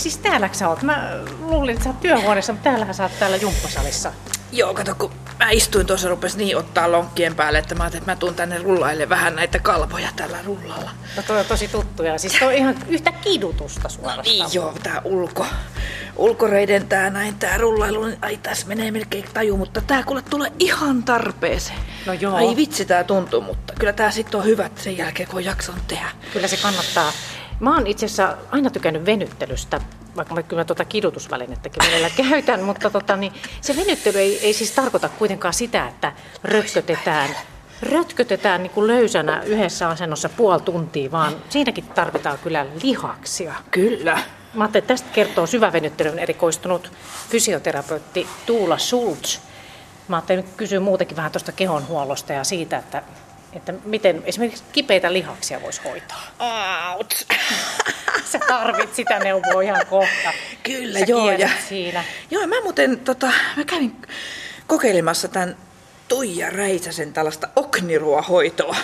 siis täällä sä oot? Mä luulin, että sä oot työhuoneessa, mutta täällähän sä oot täällä jumppasalissa. Joo, kato, kun mä istuin tuossa, rupes niin ottaa lonkkien päälle, että mä ajattelin, että mä tuun tänne rullaille vähän näitä kalvoja tällä rullalla. No toi on tosi tuttuja. Siis toi on ihan yhtä kidutusta suorastaan. Niin joo, tää ulko, ulkoreiden tää näin, tää rullailu, niin ai tässä menee melkein taju, mutta tää kuule tulee ihan tarpeeseen. No joo. Ai vitsi tää tuntuu, mutta kyllä tää sitten on hyvä sen jälkeen, kun on jaksanut tehdä. Kyllä se kannattaa. Mä oon itse asiassa aina tykännyt venyttelystä, vaikka mä kyllä tuota kidutusvälinettäkin välillä käytän, mutta tota, niin se venyttely ei, ei siis tarkoita kuitenkaan sitä, että rötkötetään, rötkötetään niin kuin löysänä yhdessä asennossa puoli tuntia, vaan siinäkin tarvitaan kyllä lihaksia. Kyllä. Mä ajattelin, että tästä kertoo syvävenyttelyyn erikoistunut fysioterapeutti Tuula Schultz. Mä ajattelin nyt kysyä muutenkin vähän tuosta kehonhuollosta ja siitä, että, että miten esimerkiksi kipeitä lihaksia voisi hoitaa. Ouch. Sä tarvit sitä neuvoa ihan kohta. Kyllä, Sä joo. Ja, siinä. joo, mä muuten tota, mä kävin kokeilemassa tämän Tuija Räisäsen tällaista okniruohoitoa.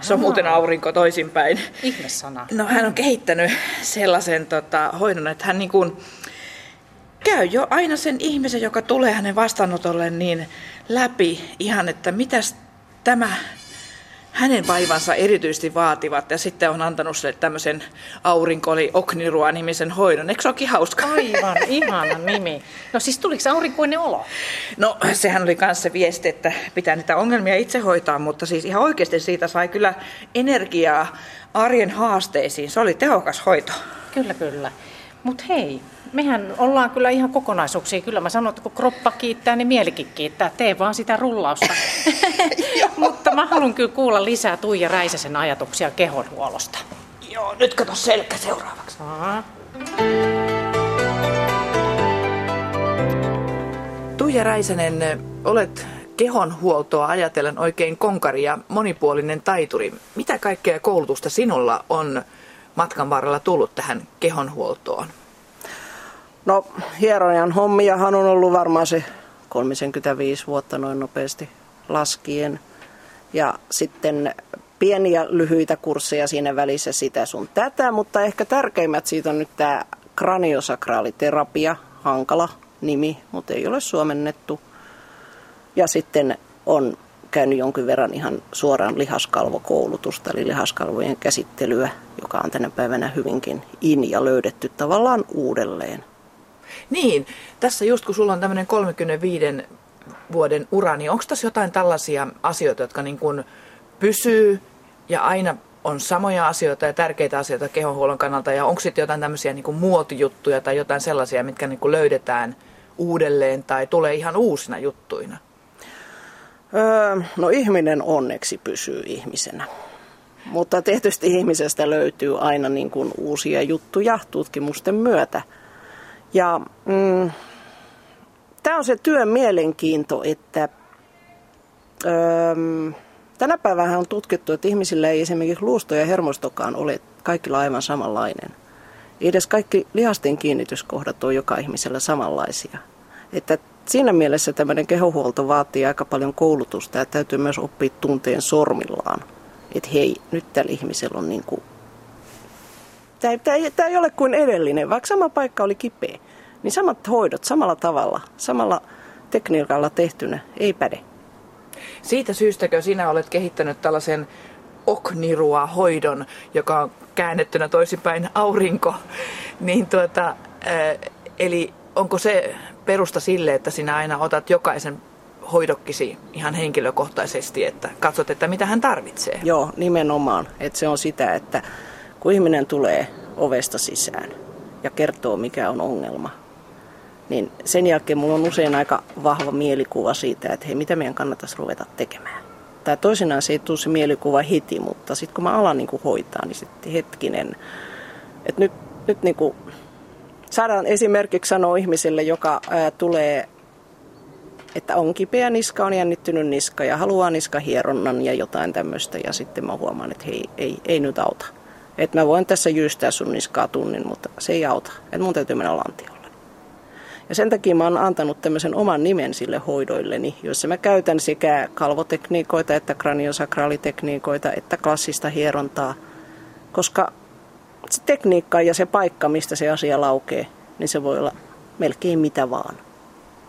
Se on muuten aurinko toisinpäin. Ihmessana. No hän on kehittänyt sellaisen tota, hoidon, että hän niin kuin käy jo aina sen ihmisen, joka tulee hänen vastaanotolle, niin läpi ihan, että mitäs tämä hänen vaivansa erityisesti vaativat. Ja sitten on antanut sille tämmöisen aurinko oli oknirua nimisen hoidon. Eikö se olekin hauska? Aivan, ihana nimi. No siis tuliko aurinkoinen olo? No sehän oli myös se viesti, että pitää niitä ongelmia itse hoitaa, mutta siis ihan oikeasti siitä sai kyllä energiaa arjen haasteisiin. Se oli tehokas hoito. Kyllä, kyllä. Mutta hei, mehän ollaan kyllä ihan kokonaisuuksia. Kyllä mä sanon, että kun kroppa kiittää, niin mielikin kiittää. Tee vaan sitä rullausta. Mutta mä haluan kyllä kuulla lisää Tuija Räisäsen ajatuksia kehonhuollosta. Joo, nyt kato selkä seuraavaksi. Aa. Tuija Räisänen, olet kehonhuoltoa ajatellen oikein konkari ja monipuolinen taituri. Mitä kaikkea koulutusta sinulla on matkan varrella tullut tähän kehonhuoltoon? No hierojan hommiahan on ollut varmaan se 35 vuotta noin nopeasti laskien. Ja sitten pieniä lyhyitä kursseja siinä välissä sitä sun tätä, mutta ehkä tärkeimmät siitä on nyt tämä kraniosakraaliterapia, hankala nimi, mutta ei ole suomennettu. Ja sitten on käynyt jonkin verran ihan suoraan lihaskalvokoulutusta, eli lihaskalvojen käsittelyä, joka on tänä päivänä hyvinkin in ja löydetty tavallaan uudelleen. Niin, tässä just kun sulla on tämmöinen 35 vuoden ura, niin onko tässä jotain tällaisia asioita, jotka niin kuin pysyy ja aina on samoja asioita ja tärkeitä asioita kehonhuollon kannalta, ja onko sitten jotain tämmöisiä niin kuin muotijuttuja tai jotain sellaisia, mitkä niin kuin löydetään uudelleen tai tulee ihan uusina juttuina? Öö, no ihminen onneksi pysyy ihmisenä. Mutta tietysti ihmisestä löytyy aina niin kuin uusia juttuja tutkimusten myötä. Ja mm, tämä on se työn mielenkiinto, että öö, tänä päivänä on tutkittu, että ihmisillä ei esimerkiksi luusto ja hermostokaan ole kaikilla aivan samanlainen. Edes kaikki lihasten kiinnityskohdat ole joka ihmisellä samanlaisia. Että siinä mielessä tämmöinen kehohuolto vaatii aika paljon koulutusta ja täytyy myös oppia tunteen sormillaan. Että hei, nyt tällä ihmisellä on niin kuin... Tämä, tämä, tämä ei ole kuin edellinen, vaikka sama paikka oli kipeä. Niin samat hoidot samalla tavalla, samalla tekniikalla tehtynä ei päde. Siitä syystäkö sinä olet kehittänyt tällaisen oknirua-hoidon, joka on käännettynä toisinpäin aurinko, niin tuota, eli onko se perusta sille, että sinä aina otat jokaisen hoidokkisi ihan henkilökohtaisesti, että katsot, että mitä hän tarvitsee? Joo, nimenomaan. Että se on sitä, että kun ihminen tulee ovesta sisään ja kertoo, mikä on ongelma, niin sen jälkeen mulla on usein aika vahva mielikuva siitä, että hei, mitä meidän kannattaisi ruveta tekemään. Tai toisinaan se ei tule se mielikuva heti, mutta sitten kun mä alan niin kuin hoitaa, niin sitten hetkinen, että nyt, nyt niin kuin saadaan esimerkiksi sanoa ihmiselle, joka ää, tulee, että on kipeä niska, on jännittynyt niska ja haluaa niskahieronnan ja jotain tämmöistä. Ja sitten mä huomaan, että hei, ei, ei nyt auta. Että mä voin tässä jyystää sun niskaa tunnin, mutta se ei auta. Että mun täytyy mennä lantiolle. Ja sen takia mä oon antanut tämmöisen oman nimen sille hoidoilleni, jossa mä käytän sekä kalvotekniikoita, että kraniosakraalitekniikoita, että klassista hierontaa. Koska se tekniikka ja se paikka, mistä se asia laukee, niin se voi olla melkein mitä vaan.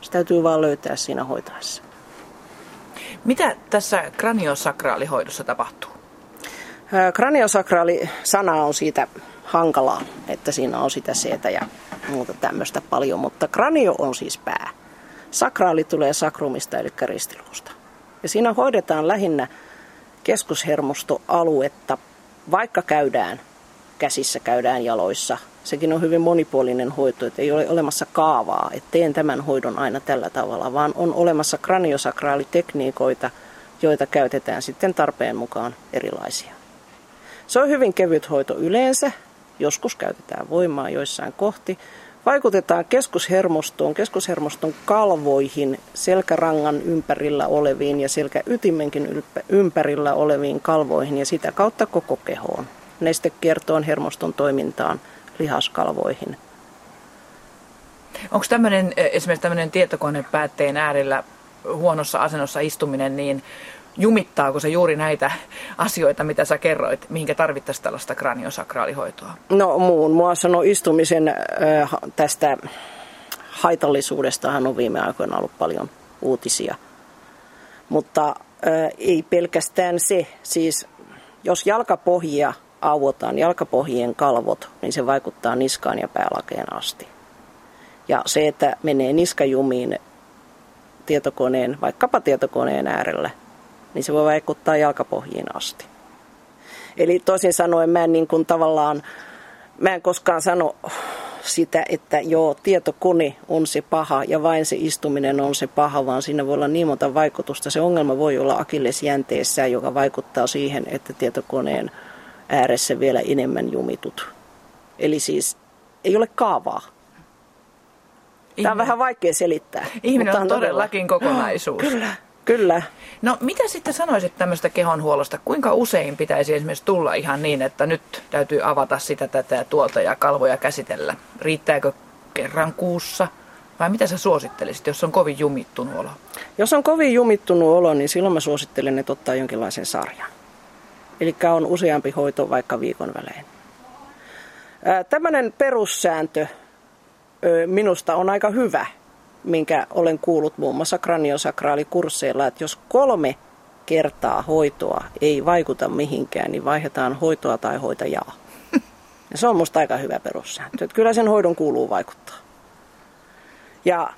Se täytyy vaan löytää siinä hoitaessa. Mitä tässä kraniosakraalihoidossa tapahtuu? Kraniosakraali-sana on siitä hankalaa, että siinä on sitä seetä ja muuta tämmöistä paljon, mutta kranio on siis pää. Sakraali tulee sakrumista eli ristiluusta. Ja siinä hoidetaan lähinnä keskushermostoaluetta, vaikka käydään käsissä, käydään jaloissa. Sekin on hyvin monipuolinen hoito, että ei ole olemassa kaavaa, että teen tämän hoidon aina tällä tavalla, vaan on olemassa kraniosakraalitekniikoita, joita käytetään sitten tarpeen mukaan erilaisia. Se on hyvin kevyt hoito yleensä, joskus käytetään voimaa joissain kohti. Vaikutetaan keskushermostoon, keskushermoston kalvoihin, selkärangan ympärillä oleviin ja selkäytimenkin ympärillä oleviin kalvoihin ja sitä kautta koko kehoon. Nestekiertoon, hermoston toimintaan, lihaskalvoihin. Onko tämmöinen, esimerkiksi tämmöinen tietokonepäätteen äärellä huonossa asennossa istuminen, niin jumittaako se juuri näitä asioita, mitä sä kerroit, mihinkä tarvittaisiin tällaista kraniosakraalihoitoa? No muun muassa no istumisen äh, tästä haitallisuudestahan on viime aikoina ollut paljon uutisia. Mutta äh, ei pelkästään se, siis jos jalkapohjia auotaan, jalkapohjien kalvot, niin se vaikuttaa niskaan ja päälakeen asti. Ja se, että menee niskajumiin tietokoneen, vaikkapa tietokoneen äärellä, niin se voi vaikuttaa jalkapohjiin asti. Eli toisin sanoen mä en niin kuin tavallaan, mä en koskaan sano sitä, että joo, tietokone on se paha ja vain se istuminen on se paha, vaan siinä voi olla niin monta vaikutusta. Se ongelma voi olla akillesjänteessä, joka vaikuttaa siihen, että tietokoneen ääressä vielä enemmän jumitut. Eli siis ei ole kaavaa. Ihminen. Tämä on vähän vaikea selittää. Ihminen on todellakin todella... kokonaisuus. Kyllä. Kyllä. No mitä sitten sanoisit tämmöistä kehonhuollosta? Kuinka usein pitäisi esimerkiksi tulla ihan niin, että nyt täytyy avata sitä tätä ja tuolta ja kalvoja käsitellä? Riittääkö kerran kuussa? Vai mitä sä suosittelisit, jos on kovin jumittunut olo? Jos on kovin jumittunut olo, niin silloin mä suosittelen, että ottaa jonkinlaisen sarjan. Eli on useampi hoito vaikka viikon välein. Tämmöinen perussääntö minusta on aika hyvä minkä olen kuullut muun muassa kraniosakraalikursseilla, että jos kolme kertaa hoitoa ei vaikuta mihinkään, niin vaihdetaan hoitoa tai hoitajaa. Ja se on musta aika hyvä perussääntö. Että kyllä sen hoidon kuuluu vaikuttaa. Ja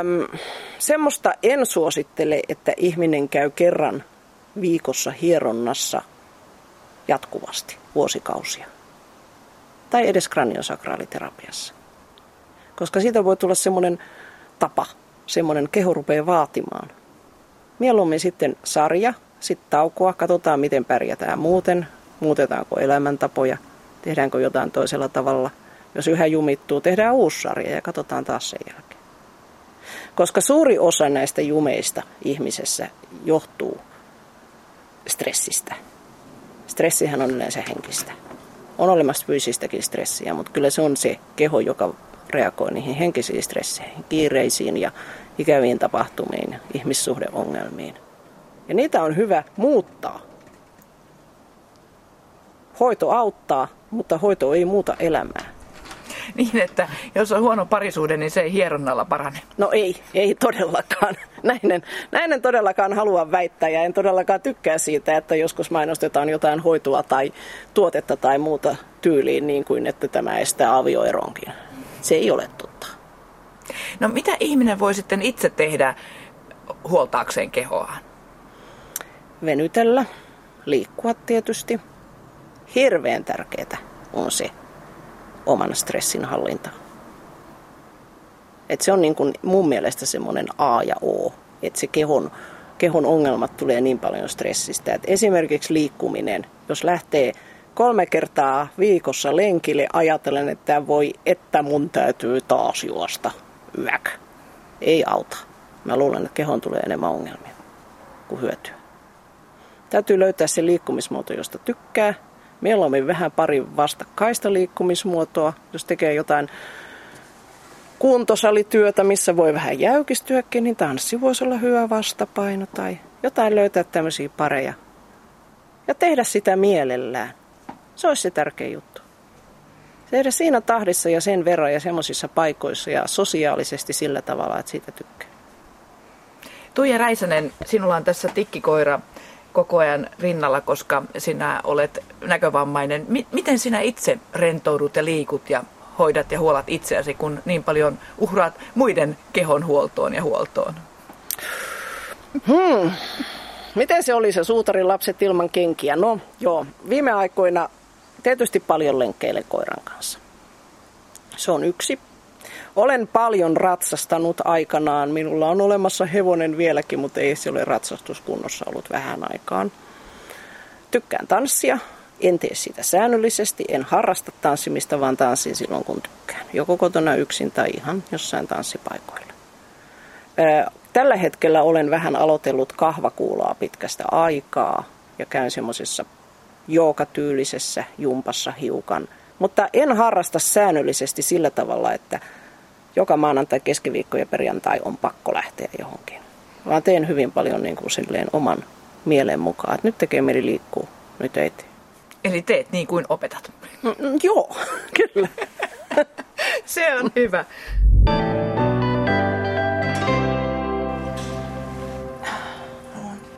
äm, semmoista en suosittele, että ihminen käy kerran viikossa hieronnassa jatkuvasti, vuosikausia. Tai edes kraniosakraaliterapiassa. Koska siitä voi tulla semmoinen tapa, semmoinen keho rupeaa vaatimaan. Mieluummin sitten sarja, sitten taukoa, katsotaan miten pärjätään muuten, muutetaanko elämäntapoja, tehdäänkö jotain toisella tavalla. Jos yhä jumittuu, tehdään uusi sarja ja katsotaan taas sen jälkeen. Koska suuri osa näistä jumeista ihmisessä johtuu stressistä. Stressihän on yleensä henkistä. On olemassa fyysistäkin stressiä, mutta kyllä se on se keho, joka reagoi niihin henkisiin stresseihin, kiireisiin ja ikäviin tapahtumiin, ihmissuhdeongelmiin. Ja niitä on hyvä muuttaa. Hoito auttaa, mutta hoito ei muuta elämää. Niin, että jos on huono parisuhde, niin se ei hieronnalla parane. No ei, ei todellakaan. Näin en, näin en todellakaan halua väittää ja en todellakaan tykkää siitä, että joskus mainostetaan jotain hoitoa tai tuotetta tai muuta tyyliin niin kuin, että tämä estää avioeronkin. Se ei ole totta. No mitä ihminen voi sitten itse tehdä huoltaakseen kehoaan? Venytellä, liikkua tietysti. Hirveän tärkeää on se oman stressin hallinta. Et se on niin kuin mun mielestä semmoinen A ja O, että se kehon, kehon ongelmat tulee niin paljon stressistä. Et esimerkiksi liikkuminen, jos lähtee kolme kertaa viikossa lenkille ajatellen, että voi, että mun täytyy taas juosta yök. Ei auta. Mä luulen, että kehon tulee enemmän ongelmia kuin hyötyä. Täytyy löytää se liikkumismuoto, josta tykkää. Mieluummin vähän pari vastakkaista liikkumismuotoa, jos tekee jotain kuntosalityötä, missä voi vähän jäykistyäkin, niin tanssi voisi olla hyvä vastapaino tai jotain löytää tämmöisiä pareja. Ja tehdä sitä mielellään. Se olisi se tärkeä juttu. Tehdä siinä tahdissa ja sen verran ja semmoisissa paikoissa ja sosiaalisesti sillä tavalla, että siitä tykkää. Tuija Räisänen, sinulla on tässä tikkikoira koko ajan rinnalla, koska sinä olet näkövammainen. M- miten sinä itse rentoudut ja liikut ja hoidat ja huolat itseäsi, kun niin paljon uhraat muiden kehon huoltoon ja huoltoon? Hmm. Miten se oli se suutarin lapset ilman kenkiä? No joo, viime aikoina tietysti paljon lenkkeilen koiran kanssa. Se on yksi. Olen paljon ratsastanut aikanaan. Minulla on olemassa hevonen vieläkin, mutta ei se ole ratsastuskunnossa ollut vähän aikaan. Tykkään tanssia. En tee sitä säännöllisesti. En harrasta tanssimista, vaan tanssin silloin kun tykkään. Joko kotona yksin tai ihan jossain tanssipaikoilla. Tällä hetkellä olen vähän aloitellut kahvakuulaa pitkästä aikaa ja käyn semmoisessa jookatyylisessä jumpassa hiukan. Mutta en harrasta säännöllisesti sillä tavalla, että joka maanantai, keskiviikko ja perjantai on pakko lähteä johonkin. Vaan teen hyvin paljon niin kuin silleen oman mielen mukaan, että nyt tekee mieli liikkuu, nyt ei tee. Eli teet niin kuin opetat. Mm, mm joo, kyllä. Se on hyvä.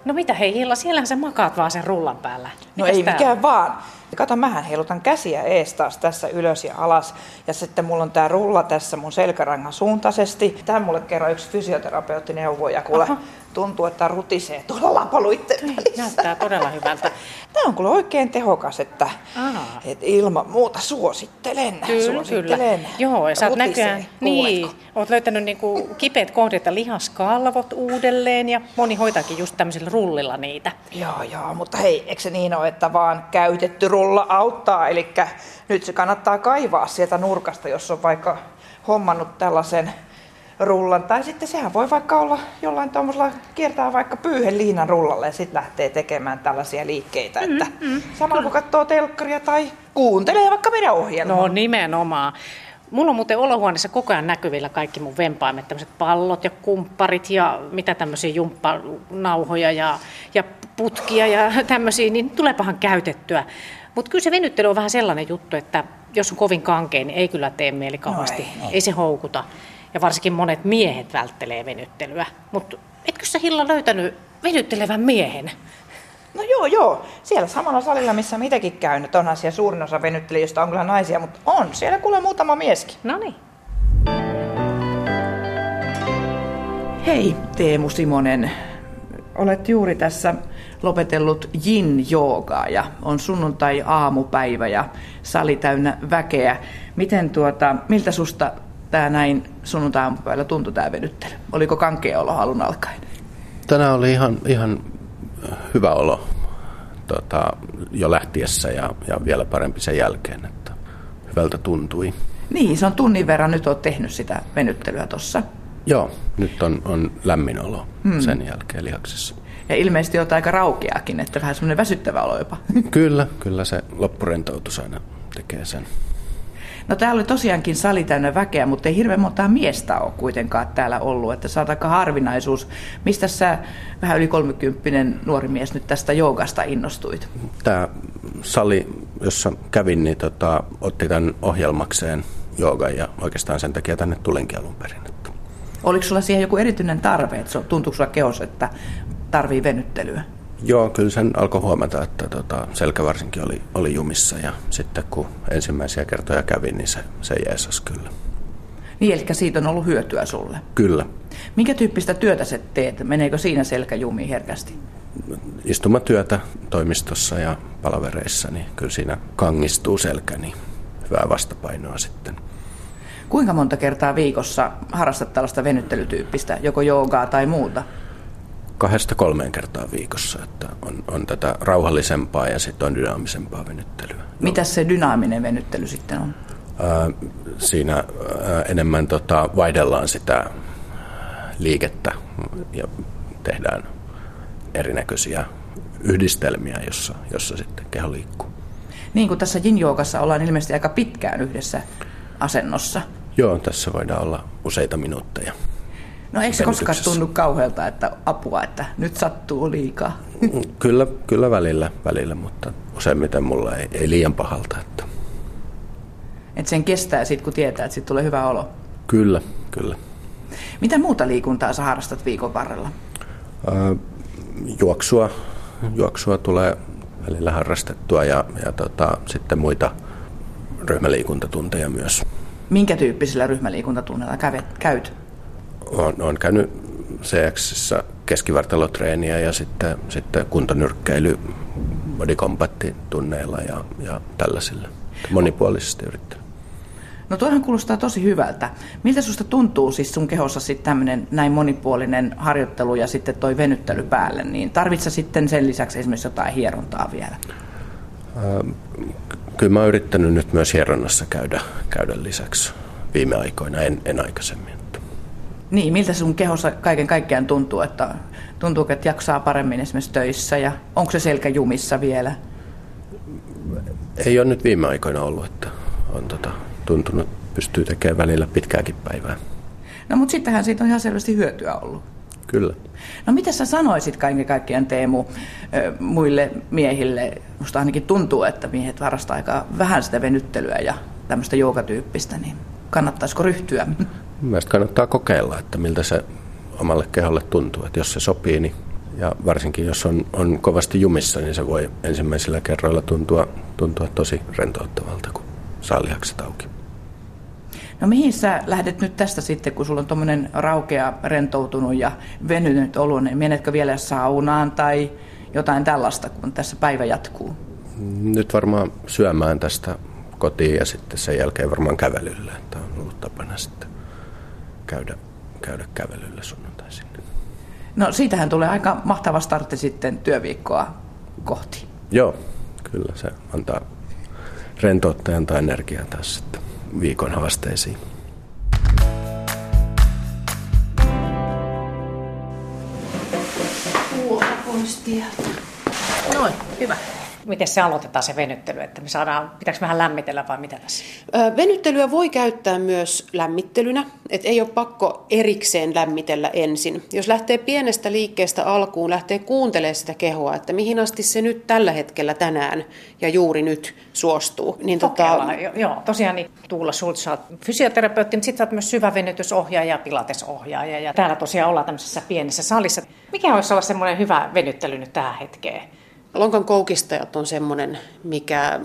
No mitä hei Hilla, siellähän sä makaat vaan sen rullan päällä. No Mitäs ei täällä? mikään vaan. Kato, mähän heilutan käsiä ees taas tässä ylös ja alas. Ja sitten mulla on tää rulla tässä mun selkärangan suuntaisesti. Tämä mulle kerran yksi fysioterapeutti neuvoja, kuule Aha tuntuu, että rutisee tuolla lapaluitten välissä. Näyttää todella hyvältä. Tämä on kyllä oikein tehokas, että, että ilman muuta suosittelen. Kyllä, suosittelen. kyllä. Joo, ja sä oot näköjään, niin, oot löytänyt niinku kipeät kohdat ja lihaskalvot uudelleen ja moni hoitaakin just tämmöisillä rullilla niitä. Joo, joo, mutta hei, eikö se niin ole, että vaan käytetty rulla auttaa? Eli nyt se kannattaa kaivaa sieltä nurkasta, jos on vaikka hommannut tällaisen rullan. Tai sitten sehän voi vaikka olla jollain tuommoisella, kiertää vaikka pyyhen liinan rullalle ja sitten lähtee tekemään tällaisia liikkeitä. Mm, että mm, samalla kun katsoo telkkaria tai kuuntelee vaikka meidän ohjelmaa. No nimenomaan. Mulla on muuten olohuoneessa koko ajan näkyvillä kaikki mun vempaimet, tämmöiset pallot ja kumpparit ja mitä tämmöisiä jumppanauhoja ja, ja putkia ja tämmöisiä, niin tuleepahan käytettyä. Mutta kyllä se venyttely on vähän sellainen juttu, että jos on kovin kankea, niin ei kyllä tee mieli kauheasti. No ei, ei se houkuta ja varsinkin monet miehet välttelee venyttelyä. Mutta etkö sä Hilla löytänyt venyttelevän miehen? No joo, joo. Siellä samalla salilla, missä mitäkin käynyt, onhan siellä suurin osa venyttelijöistä on kyllä naisia, mutta on siellä kuule muutama mieskin. No niin. Hei Teemu Simonen, olet juuri tässä lopetellut jin joogaa ja on sunnuntai aamupäivä ja sali täynnä väkeä. Miten tuota, miltä susta tämä näin sunnuntai-aamupäivällä tuntui tämä venyttely? Oliko kankea olo alun alkaen? Tänään oli ihan, ihan hyvä olo tota, jo lähtiessä ja, ja vielä parempi sen jälkeen, että hyvältä tuntui. Niin, se on tunnin verran nyt olet tehnyt sitä venyttelyä tuossa. Joo, nyt on, on lämmin olo hmm. sen jälkeen lihaksessa. Ja ilmeisesti olet aika raukeakin, että vähän semmoinen väsyttävä olo jopa. Kyllä, kyllä se loppurentoutus aina tekee sen. No täällä oli tosiaankin sali täynnä väkeä, mutta ei hirveän montaa miestä ole kuitenkaan täällä ollut, että sä aika harvinaisuus. Mistä sä vähän yli 30 nuori mies nyt tästä joogasta innostuit? Tämä sali, jossa kävin, niin tota, otti tämän ohjelmakseen joogan ja oikeastaan sen takia tänne tulinkin alun perin. Oliko sulla siihen joku erityinen tarve, että tuntuuko sulla keos, että tarvii venyttelyä? Joo, kyllä sen alkoi huomata, että tota, selkä varsinkin oli, oli jumissa ja sitten kun ensimmäisiä kertoja kävin, niin se, se jeesas kyllä. Niin, eli siitä on ollut hyötyä sulle? Kyllä. Minkä tyyppistä työtä sä teet? Meneekö siinä selkä jumiin herkästi? Istumatyötä toimistossa ja palavereissa, niin kyllä siinä kangistuu selkä, niin hyvää vastapainoa sitten. Kuinka monta kertaa viikossa harrastat tällaista venyttelytyyppistä, joko joogaa tai muuta? Kahdesta kolmeen kertaa viikossa, että on, on tätä rauhallisempaa ja sitten on dynaamisempaa venyttelyä. Mitä se dynaaminen venyttely sitten on? Siinä enemmän tota, vaihdellaan sitä liikettä ja tehdään erinäköisiä yhdistelmiä, jossa, jossa sitten keho liikkuu. Niin kuin tässä yin ollaan ilmeisesti aika pitkään yhdessä asennossa. Joo, tässä voidaan olla useita minuutteja. No eikö se koskaan tunnu kauhealta, että apua, että nyt sattuu liikaa? Kyllä, kyllä välillä, välillä mutta useimmiten mulla ei, ei liian pahalta. Että. Että sen kestää sitten, kun tietää, että sitten tulee hyvä olo. Kyllä, kyllä. Mitä muuta liikuntaa sä harrastat viikon varrella? Ää, juoksua, juoksua tulee välillä harrastettua ja, ja tota, sitten muita ryhmäliikuntatunteja myös. Minkä tyyppisillä ryhmäliikuntatunneilla kävet, käyt? Olen, olen käynyt cx keskivartalotreeniä ja sitten, sitten kuntonyrkkeily body tunneilla ja, ja tällaisilla. Monipuolisesti yrittänyt. No tuohan kuulostaa tosi hyvältä. Miltä susta tuntuu siis sun kehossa sitten tämmöinen näin monipuolinen harjoittelu ja sitten toi venyttely päälle, niin tarvitsa sitten sen lisäksi esimerkiksi jotain hierontaa vielä? Ähm, kyllä mä oon yrittänyt nyt myös hieronnassa käydä, käydä lisäksi viime aikoina, en, en aikaisemmin. Niin, miltä sun kehossa kaiken kaikkiaan tuntuu, että tuntuuko, että jaksaa paremmin esimerkiksi töissä ja onko se selkä jumissa vielä? Ei ole nyt viime aikoina ollut, että on tota, tuntunut, pystyy tekemään välillä pitkääkin päivää. No mutta sittenhän siitä on ihan selvästi hyötyä ollut. Kyllä. No mitä sä sanoisit kaiken kaikkiaan Teemu muille miehille? Musta ainakin tuntuu, että miehet varastaa aika vähän sitä venyttelyä ja tämmöistä joukatyyppistä, niin kannattaisiko ryhtyä? Mielestäni kannattaa kokeilla, että miltä se omalle keholle tuntuu. Että jos se sopii, niin ja varsinkin jos on, on kovasti jumissa, niin se voi ensimmäisillä kerroilla tuntua, tuntua tosi rentouttavalta, kun saa lihakset auki. No mihin sä lähdet nyt tästä sitten, kun sulla on tuommoinen raukea, rentoutunut ja venynyt olo, niin menetkö vielä saunaan tai jotain tällaista, kun tässä päivä jatkuu? Nyt varmaan syömään tästä kotiin ja sitten sen jälkeen varmaan kävelylle, että on ollut tapana sitten käydä, käydä kävelyllä sunnuntaisin. No siitähän tulee aika mahtava startti sitten työviikkoa kohti. Joo, kyllä se antaa rentoutta ja antaa energiaa taas sitten viikon haasteisiin. pois Noin, hyvä. Miten se aloitetaan se venyttely, että me saadaan, pitääkö vähän lämmitellä vai mitä tässä? Venyttelyä voi käyttää myös lämmittelynä, että ei ole pakko erikseen lämmitellä ensin. Jos lähtee pienestä liikkeestä alkuun, lähtee kuuntelemaan sitä kehoa, että mihin asti se nyt tällä hetkellä tänään ja juuri nyt suostuu. Niin tota... Joo, tosiaan niin Tuula Schultz, fysioterapeutti, mutta sitten olet myös syvävenytysohjaaja ja pilatesohjaaja. Ja täällä tosiaan ollaan tämmöisessä pienessä salissa. Mikä olisi olla semmoinen hyvä venyttely nyt tähän hetkeen? Lonkan koukistajat on semmoinen, mikä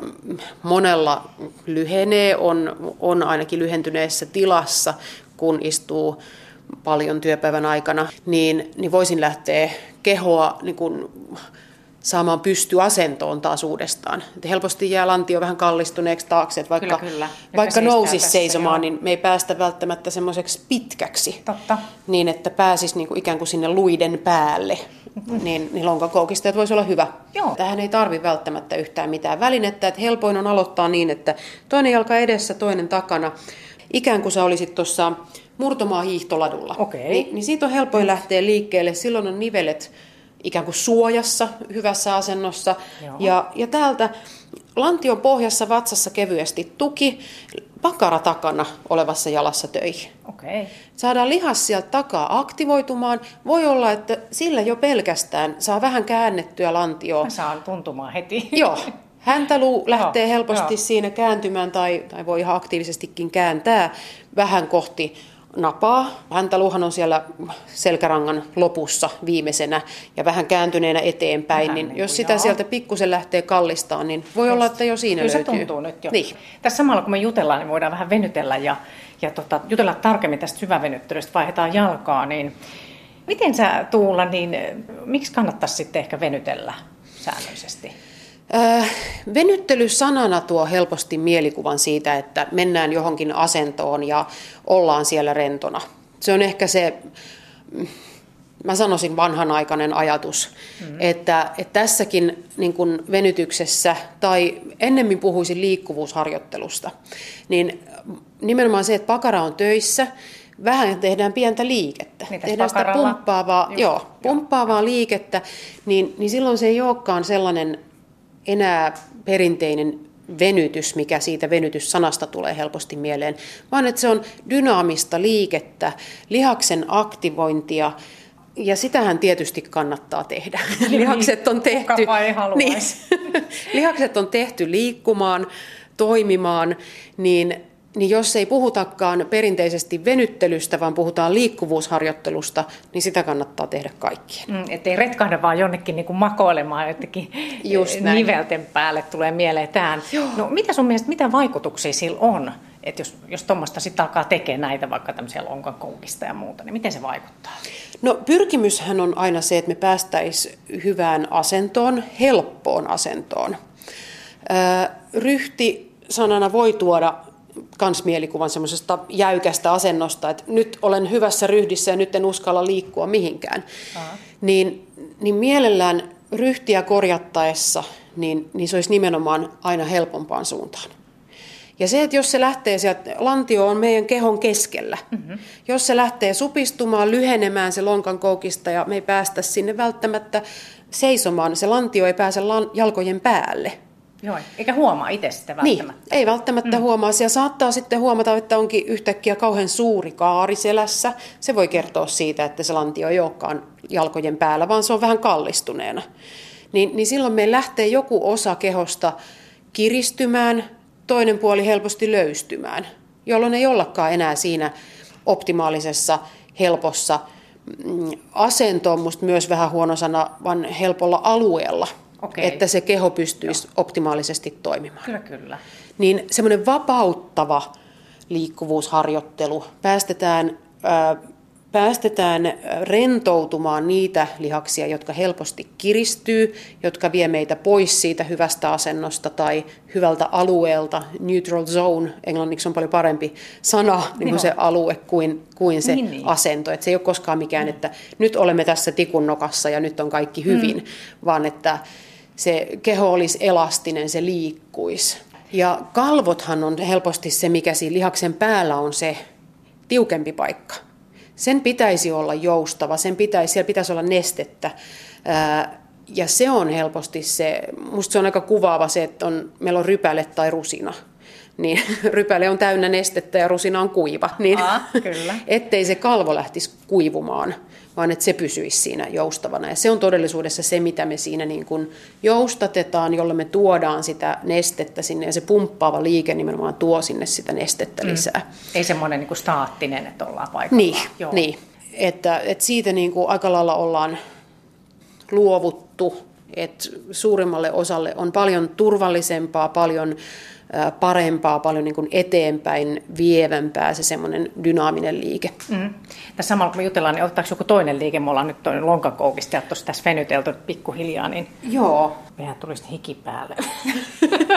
monella lyhenee, on, on ainakin lyhentyneessä tilassa, kun istuu paljon työpäivän aikana, niin, niin voisin lähteä kehoa niin kuin, saamaan pystyasentoon taas uudestaan. Et helposti jää lantio vähän kallistuneeksi taakse, että vaikka, kyllä, kyllä. vaikka nousisi seisomaan, joo. niin me ei päästä välttämättä semmoiseksi pitkäksi, Totta. niin että pääsisi niin kuin ikään kuin sinne luiden päälle niin, niin lonkakoukistajat voisi olla hyvä. Joo. Tähän ei tarvi välttämättä yhtään mitään välinettä, että helpoin on aloittaa niin, että toinen jalka edessä, toinen takana, ikään kuin sä olisit tuossa murtomaa hiihtoladulla. Okay. Ni, niin siitä on helpoin lähteä liikkeelle, silloin on nivelet ikään kuin suojassa, hyvässä asennossa. Ja, ja täältä lantion pohjassa vatsassa kevyesti tuki, pakara takana olevassa jalassa töihin. Okay. Saadaan lihas sieltä takaa aktivoitumaan. Voi olla, että sillä jo pelkästään saa vähän käännettyä lantioa. Mä saan tuntumaan heti. Joo. Häntäluu lähtee joo, helposti joo. siinä kääntymään tai, tai voi ihan aktiivisestikin kääntää vähän kohti napaa. Häntäluuhan on siellä selkärangan lopussa viimeisenä ja vähän kääntyneenä eteenpäin, vähän niin, niin jos sitä joo. sieltä pikkusen lähtee kallistaa, niin voi Just. olla, että jo siinä Kyllä löytyy. se tuntuu nyt jo. Niin. Tässä samalla kun me jutellaan, niin voidaan vähän venytellä ja, ja tota, jutella tarkemmin tästä syvävenyttelystä, vaihdetaan jalkaa, niin miten sä Tuula, niin miksi kannattaisi sitten ehkä venytellä säännöllisesti? Äh, venyttely sanana tuo helposti mielikuvan siitä, että mennään johonkin asentoon ja ollaan siellä rentona. Se on ehkä se, mä sanoisin vanhanaikainen ajatus, mm-hmm. että, että tässäkin niin kuin venytyksessä, tai ennemmin puhuisin liikkuvuusharjoittelusta, niin nimenomaan se, että pakara on töissä, vähän tehdään pientä liikettä. Mitäs tehdään pakaralla? sitä pumppaavaa, joo, pumppaavaa liikettä, niin, niin silloin se ei olekaan sellainen enää perinteinen venytys, mikä siitä venytyssanasta tulee helposti mieleen, vaan että se on dynaamista liikettä, lihaksen aktivointia, ja sitähän tietysti kannattaa tehdä. Lihakset on tehty, niin, lihakset on tehty liikkumaan, toimimaan, niin niin jos ei puhutakaan perinteisesti venyttelystä, vaan puhutaan liikkuvuusharjoittelusta, niin sitä kannattaa tehdä kaikkien. Mm, ettei retkahda vaan jonnekin niin kuin makoilemaan jotenkin Just näin. nivelten päälle tulee mieleen tähän. No mitä sun mielestä, mitä vaikutuksia sillä on? Että jos, jos tuommoista sitten alkaa tekemään näitä vaikka tämmöisiä lonkakoukista ja muuta, niin miten se vaikuttaa? No pyrkimyshän on aina se, että me päästäisiin hyvään asentoon, helppoon asentoon. Ryhti sanana voi tuoda kans mielikuvan semmoisesta jäykästä asennosta, että nyt olen hyvässä ryhdissä ja nyt en uskalla liikkua mihinkään. Niin, niin mielellään ryhtiä korjattaessa, niin, niin se olisi nimenomaan aina helpompaan suuntaan. Ja se, että jos se lähtee sieltä, lantio on meidän kehon keskellä. Mm-hmm. Jos se lähtee supistumaan, lyhenemään se lonkan koukista ja me ei päästä sinne välttämättä seisomaan, se lantio ei pääse jalkojen päälle, Joo, eikä huomaa itse sitä niin, välttämättä. Niin, ei välttämättä mm. huomaa. Siellä saattaa sitten huomata, että onkin yhtäkkiä kauhean suuri kaari selässä. Se voi kertoa siitä, että se lantio ei olekaan jalkojen päällä, vaan se on vähän kallistuneena. Niin, niin silloin me lähtee joku osa kehosta kiristymään, toinen puoli helposti löystymään, jolloin ei ollakaan enää siinä optimaalisessa, helpossa mm, asento on musta myös vähän huono sana, vaan helpolla alueella – Okay. että se keho pystyisi Joo. optimaalisesti toimimaan. Kyllä, kyllä. Niin semmoinen vapauttava liikkuvuusharjoittelu, päästetään, äh, päästetään rentoutumaan niitä lihaksia, jotka helposti kiristyy, jotka vie meitä pois siitä hyvästä asennosta tai hyvältä alueelta. Neutral zone, englanniksi on paljon parempi sana, niin kuin se alue, kuin, kuin se niin, niin. asento. Et se ei ole koskaan mikään, mm. että nyt olemme tässä tikun nokassa ja nyt on kaikki hyvin, mm. vaan että se keho olisi elastinen, se liikkuisi. Ja kalvothan on helposti se, mikä siinä lihaksen päällä on se tiukempi paikka. Sen pitäisi olla joustava, sen pitäisi, siellä pitäisi olla nestettä. Ja se on helposti se, musta se on aika kuvaava se, että on, meillä on rypäle tai rusina. Niin rypäle on täynnä nestettä ja rusina on kuiva. Niin, Aa, kyllä. ettei se kalvo lähtisi kuivumaan vaan että se pysyisi siinä joustavana. Ja se on todellisuudessa se, mitä me siinä niin kuin joustatetaan, jolla me tuodaan sitä nestettä sinne, ja se pumppaava liike nimenomaan tuo sinne sitä nestettä mm. lisää. Mm. Ei semmoinen niin kuin staattinen, että ollaan paikalla. Niin, Joo. niin. Että, että siitä niin kuin aika lailla ollaan luovuttu, että suurimmalle osalle on paljon turvallisempaa, paljon parempaa, paljon niin kuin eteenpäin vievämpää se semmoinen dynaaminen liike. Mm. Tässä samalla kun me jutellaan, niin ottaako joku toinen liike? Me ollaan nyt toinen lonkakoukista ja tuossa tässä venytelty pikkuhiljaa, niin Joo. mehän tulisi hiki päälle.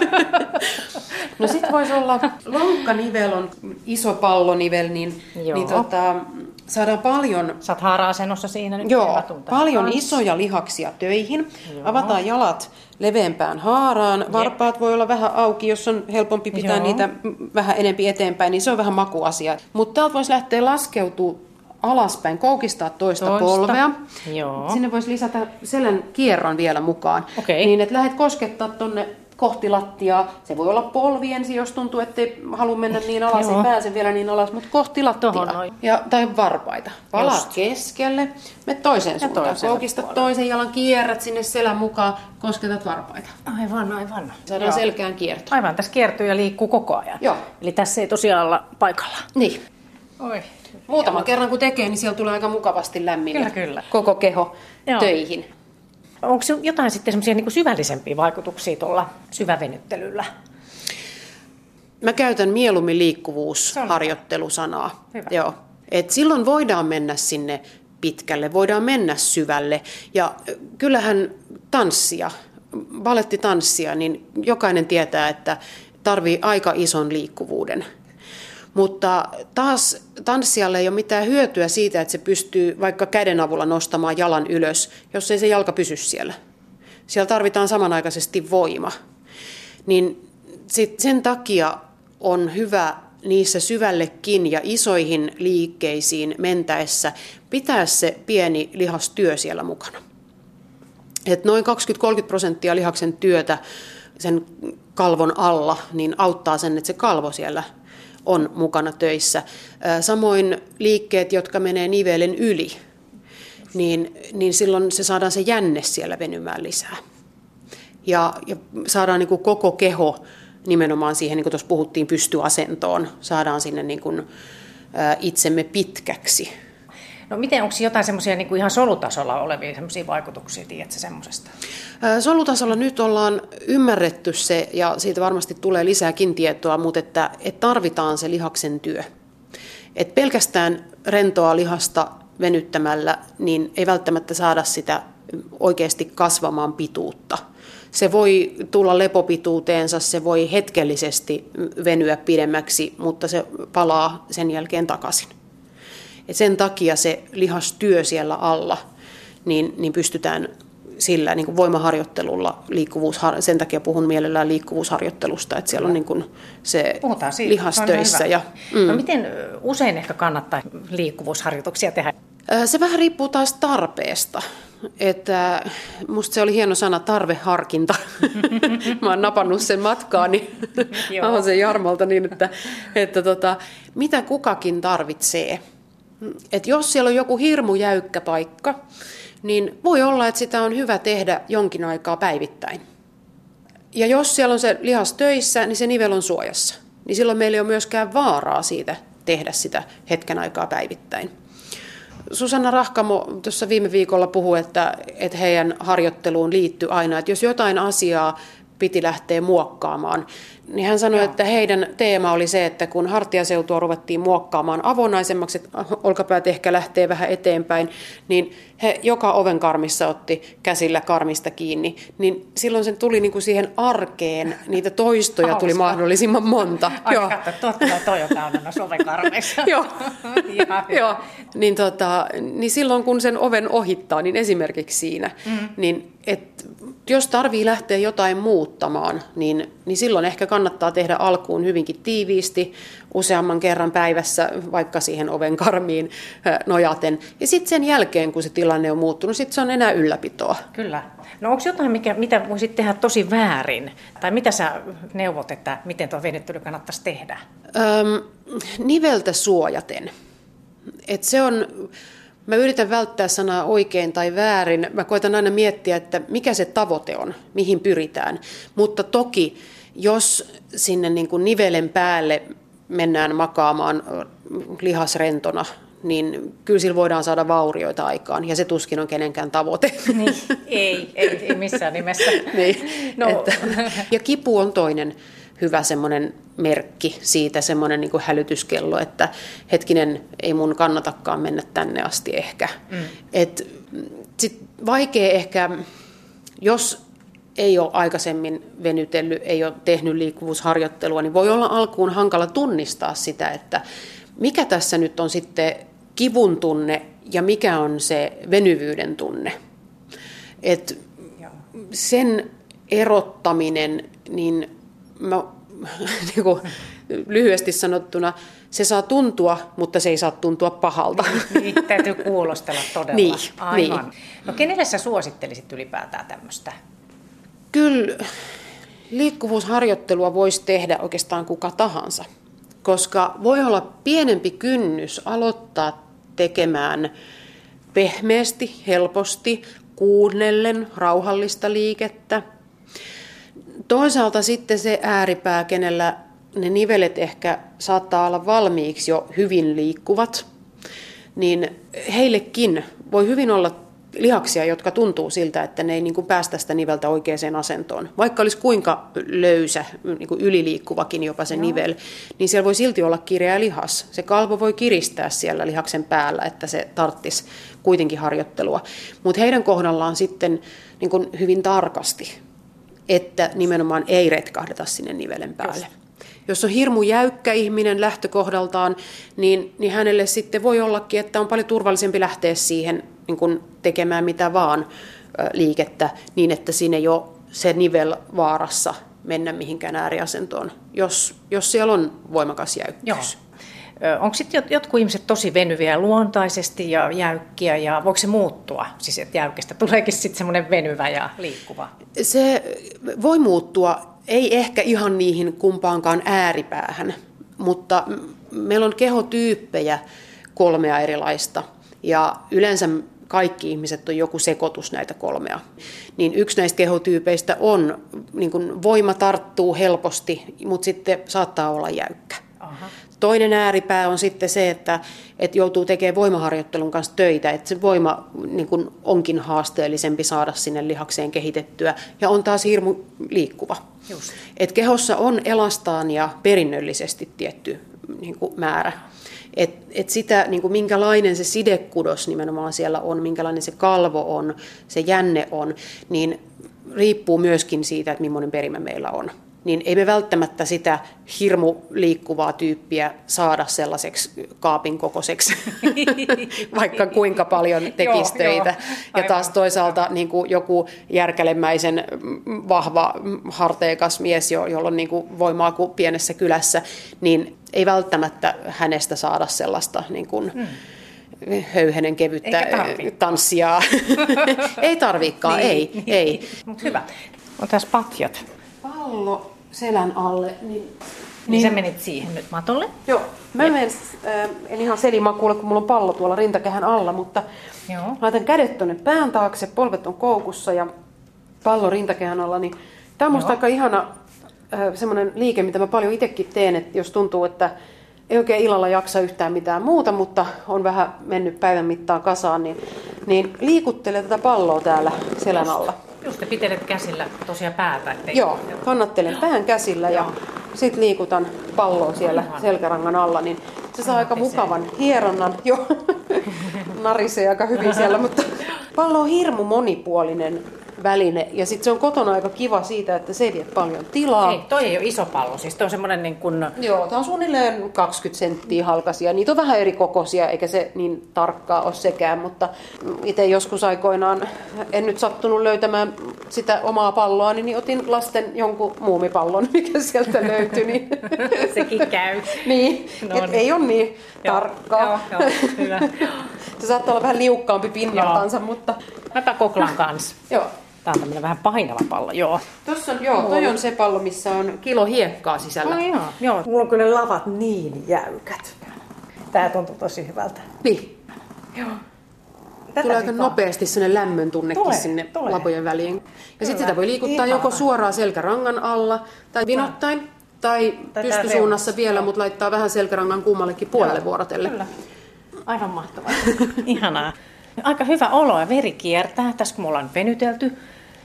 no sitten voisi olla lonkkanivel on iso pallonivel, niin, niin tota, saadaan paljon... Oot haara-asennossa siinä nyt. Joo, paljon isoja lihaksia töihin. Joo. Avataan jalat leveämpään haaraan. Varpaat voi olla vähän auki, jos on helpompi pitää Joo. niitä vähän enempi eteenpäin, niin se on vähän makuasia. Mutta täältä voisi lähteä laskeutua alaspäin, koukistaa toista, toista. polvea. Joo. Sinne voisi lisätä selän kierron vielä mukaan. Okay. Niin, että lähdet koskettaa tonne kohti lattiaa. Se voi olla polvi ensin, jos tuntuu, että ei halua mennä niin alas, ei pääse vielä niin alas, mutta kohti lattiaa. Ja, tai varpaita. Just. keskelle, me toiseen suuntaan. Koukista toisen jalan, kierrät sinne selän mukaan, kosketat varpaita. Aivan, aivan. Saadaan Joo. selkään kierto. Aivan, tässä kiertyy ja liikkuu koko ajan. Joo. Eli tässä ei tosiaan olla paikalla. Niin. Oi. Muutaman kerran kun tekee, niin siellä tulee aika mukavasti lämmin kyllä, kyllä. koko keho Joo. töihin. Onko jotain sitten semmoisia niin syvällisempiä vaikutuksia tuolla syvävenyttelyllä? Mä käytän mieluummin liikkuvuusharjoittelusanaa. Joo. Et silloin voidaan mennä sinne pitkälle, voidaan mennä syvälle. Ja kyllähän tanssia, balettitanssia, niin jokainen tietää, että tarvii aika ison liikkuvuuden – mutta taas tanssijalle ei ole mitään hyötyä siitä, että se pystyy vaikka käden avulla nostamaan jalan ylös, jos ei se jalka pysy siellä. Siellä tarvitaan samanaikaisesti voima. Niin sit sen takia on hyvä niissä syvällekin ja isoihin liikkeisiin mentäessä pitää se pieni lihastyö siellä mukana. Et noin 20-30 prosenttia lihaksen työtä sen kalvon alla niin auttaa sen, että se kalvo siellä on mukana töissä. Samoin liikkeet, jotka menee nivelen yli, niin, niin silloin se saadaan se jänne siellä venymään lisää. Ja, ja saadaan niin kuin koko keho nimenomaan siihen, niin kuin tuossa puhuttiin, pystyasentoon, saadaan sinne niin kuin, itsemme pitkäksi. No miten, onko jotain semmoisia niin ihan solutasolla olevia semmoisia vaikutuksia, tiedätkö semmoisesta? Solutasolla nyt ollaan ymmärretty se, ja siitä varmasti tulee lisääkin tietoa, mutta että, että tarvitaan se lihaksen työ. Et pelkästään rentoa lihasta venyttämällä, niin ei välttämättä saada sitä oikeasti kasvamaan pituutta. Se voi tulla lepopituuteensa, se voi hetkellisesti venyä pidemmäksi, mutta se palaa sen jälkeen takaisin. Et sen takia se lihastyö siellä alla, niin, niin pystytään sillä niin kuin voimaharjoittelulla, liikkuvuus, sen takia puhun mielellään liikkuvuusharjoittelusta, että siellä on niin kuin se Puhutaan siitä. lihastöissä. Ja, no mm. no miten usein ehkä kannattaa liikkuvuusharjoituksia tehdä? Se vähän riippuu taas tarpeesta. Että musta se oli hieno sana tarveharkinta. Mä oon napannut sen matkaani. Mä oon sen Jarmolta niin, että, että tota, mitä kukakin tarvitsee. Et jos siellä on joku hirmu jäykkä paikka, niin voi olla, että sitä on hyvä tehdä jonkin aikaa päivittäin. Ja jos siellä on se lihas töissä, niin se nivel on suojassa. Niin silloin meillä ei ole myöskään vaaraa siitä tehdä sitä hetken aikaa päivittäin. Susanna Rahkamo tuossa viime viikolla puhui, että, että heidän harjoitteluun liittyy aina, että jos jotain asiaa piti lähteä muokkaamaan, niin hän sanoi, Joo. että heidän teema oli se, että kun hartiaseutua ruvettiin muokkaamaan avonaisemmaksi, että olkapäät ehkä lähtee vähän eteenpäin, niin he joka oven karmissa otti käsillä karmista kiinni. Niin silloin sen tuli niin kuin siihen arkeen, niitä toistoja Hauska. tuli mahdollisimman monta. Ai Joo. katso, totta toi on täynnä sovekarmeissa. Joo. Joo. Niin, tota, niin silloin kun sen oven ohittaa, niin esimerkiksi siinä, mm. niin et jos tarvii lähteä jotain muuttamaan, niin, niin silloin ehkä kannattaa tehdä alkuun hyvinkin tiiviisti, useamman kerran päivässä, vaikka siihen oven karmiin nojaten. Ja sitten sen jälkeen, kun se tilanne on muuttunut, sitten se on enää ylläpitoa. Kyllä. No onko jotain, mikä, mitä voisit tehdä tosi väärin? Tai mitä sä neuvot, että miten tuo venyttely kannattaisi tehdä? Öm, niveltä suojaten. Et se on Mä yritän välttää sanaa oikein tai väärin. Mä koitan aina miettiä, että mikä se tavoite on, mihin pyritään. Mutta toki, jos sinne niin kuin nivelen päälle mennään makaamaan lihasrentona, niin kyllä sillä voidaan saada vaurioita aikaan, ja se tuskin on kenenkään tavoite. Niin, ei, ei, ei missään nimessä. niin, no. että, ja kipu on toinen hyvä semmoinen merkki siitä, semmoinen niin kuin hälytyskello, että hetkinen, ei mun kannatakaan mennä tänne asti ehkä. Mm. Et, sit vaikea ehkä, jos ei ole aikaisemmin venytellyt, ei ole tehnyt liikkuvuusharjoittelua, niin voi olla alkuun hankala tunnistaa sitä, että mikä tässä nyt on sitten kivun tunne ja mikä on se venyvyyden tunne. Et sen erottaminen, niin mä, niin kuin, lyhyesti sanottuna, se saa tuntua, mutta se ei saa tuntua pahalta. Niin, niin täytyy kuulostella todella. Niin, Aivan. Niin. No kenelle sä suosittelisit ylipäätään tämmöistä? Kyllä liikkuvuusharjoittelua voisi tehdä oikeastaan kuka tahansa, koska voi olla pienempi kynnys aloittaa tekemään pehmeästi, helposti, kuunnellen rauhallista liikettä – Toisaalta sitten se ääripää, kenellä ne nivelet ehkä saattaa olla valmiiksi jo hyvin liikkuvat, niin heillekin voi hyvin olla lihaksia, jotka tuntuu siltä, että ne ei niin kuin päästä sitä niveltä oikeaan asentoon. Vaikka olisi kuinka löysä, niin kuin yliliikkuvakin jopa se Joo. nivel, niin siellä voi silti olla kireä lihas. Se kalvo voi kiristää siellä lihaksen päällä, että se tarttisi kuitenkin harjoittelua. Mutta heidän kohdallaan sitten niin kuin hyvin tarkasti että nimenomaan ei retkahdeta sinne nivelen päälle. Just. Jos on hirmu jäykkä ihminen lähtökohdaltaan, niin, niin hänelle sitten voi ollakin, että on paljon turvallisempi lähteä siihen niin kuin tekemään mitä vaan liikettä, niin että sinne ei ole se nivel vaarassa mennä mihinkään ääriasentoon, jos, jos siellä on voimakas jäykkyys. Joo. Onko sitten jotkut ihmiset tosi venyviä luontaisesti ja jäykkiä ja voiko se muuttua? Siis että jäykistä tuleekin sitten semmoinen venyvä ja liikkuva? Se voi muuttua, ei ehkä ihan niihin kumpaankaan ääripäähän, mutta meillä on kehotyyppejä kolmea erilaista. Ja yleensä kaikki ihmiset on joku sekoitus näitä kolmea. Niin yksi näistä kehotyypeistä on, niin kuin voima tarttuu helposti, mutta sitten saattaa olla jäykkä. Aha. Toinen ääripää on sitten se, että, että joutuu tekemään voimaharjoittelun kanssa töitä, että se voima niin kuin onkin haasteellisempi saada sinne lihakseen kehitettyä ja on taas hirmu liikkuva. Just. Et kehossa on elastaan ja perinnöllisesti tietty niin kuin määrä. Et, et sitä, niin kuin minkälainen se sidekudos nimenomaan siellä on, minkälainen se kalvo on, se jänne on, niin riippuu myöskin siitä, että millainen perimä meillä on niin ei me välttämättä sitä hirmu liikkuvaa tyyppiä saada sellaiseksi kaapin kokoiseksi, vaikka kuinka paljon tekisi töitä. Ja taas toisaalta niin kuin joku järkälemäisen vahva harteikas mies, jolla on niin kuin voimaa kuin pienessä kylässä, niin ei välttämättä hänestä saada sellaista niin kuin, hmm höyhenen kevyttä tanssia. ei tarvikaan, niin, ei. Niin. ei. Mut hyvä. On tässä patjat pallo selän alle. Niin, niin, niin sä menit siihen nyt matolle? Joo. Mä Jep. menen, äh, en ihan selimakuulle, kun mulla on pallo tuolla rintakehän alla, mutta Joo. laitan kädet tuonne pään taakse, polvet on koukussa ja pallo rintakehän alla. Niin tämä on musta aika ihana äh, semmoinen liike, mitä mä paljon itsekin teen, että jos tuntuu, että ei oikein illalla jaksa yhtään mitään muuta, mutta on vähän mennyt päivän mittaan kasaan, niin, niin liikuttele tätä palloa täällä selän alla. Just, pitelet käsillä tosiaan päätä. Ettei... Joo, kannattelen pään käsillä ja sitten liikutan palloa siellä Ihan. selkärangan alla, niin se saa aika mukavan hieronnan. Jo, narisee aika hyvin siellä, mutta pallo on hirmu monipuolinen väline. Ja sitten se on kotona aika kiva siitä, että se ei vie paljon tilaa. Ei, toi ei ole iso pallo, siis toi on semmoinen niin kuin... Joo, tämä on suunnilleen 20 senttiä halkasia. Niitä on vähän eri kokoisia, eikä se niin tarkkaa ole sekään, mutta itse joskus aikoinaan en nyt sattunut löytämään sitä omaa palloa, niin otin lasten jonkun muumipallon, mikä sieltä löytyi. Niin... Sekin käy. niin, no niin. ei ole niin tarkkaa. Joo, joo, hyvä. se saattaa olla vähän liukkaampi pinnaltansa, mutta... Mäpä koklaan kanssa. joo. Tämä on tämmöinen vähän painava pallo, joo. Tuossa on, joo, toi on se pallo, missä on kilo hiekkaa sisällä. No, joo, joo. Mulla on kyllä ne lavat niin jäykät. Tää tuntuu tosi hyvältä. Niin. Joo. Tätä tulee aika nopeasti sellainen lämmön tunnekin tulee, sinne tulee. lapojen väliin. Ja sitten sitä voi liikuttaa Ihana. joko suoraan selkärangan alla tai vinottain tai pystysuunnassa vielä, mutta laittaa vähän selkärangan kummallekin puolelle Joo. vuorotelle. Kyllä. Aivan mahtavaa. Ihanaa. Aika hyvä olo ja veri kiertää, tässä kun me ollaan venytelty.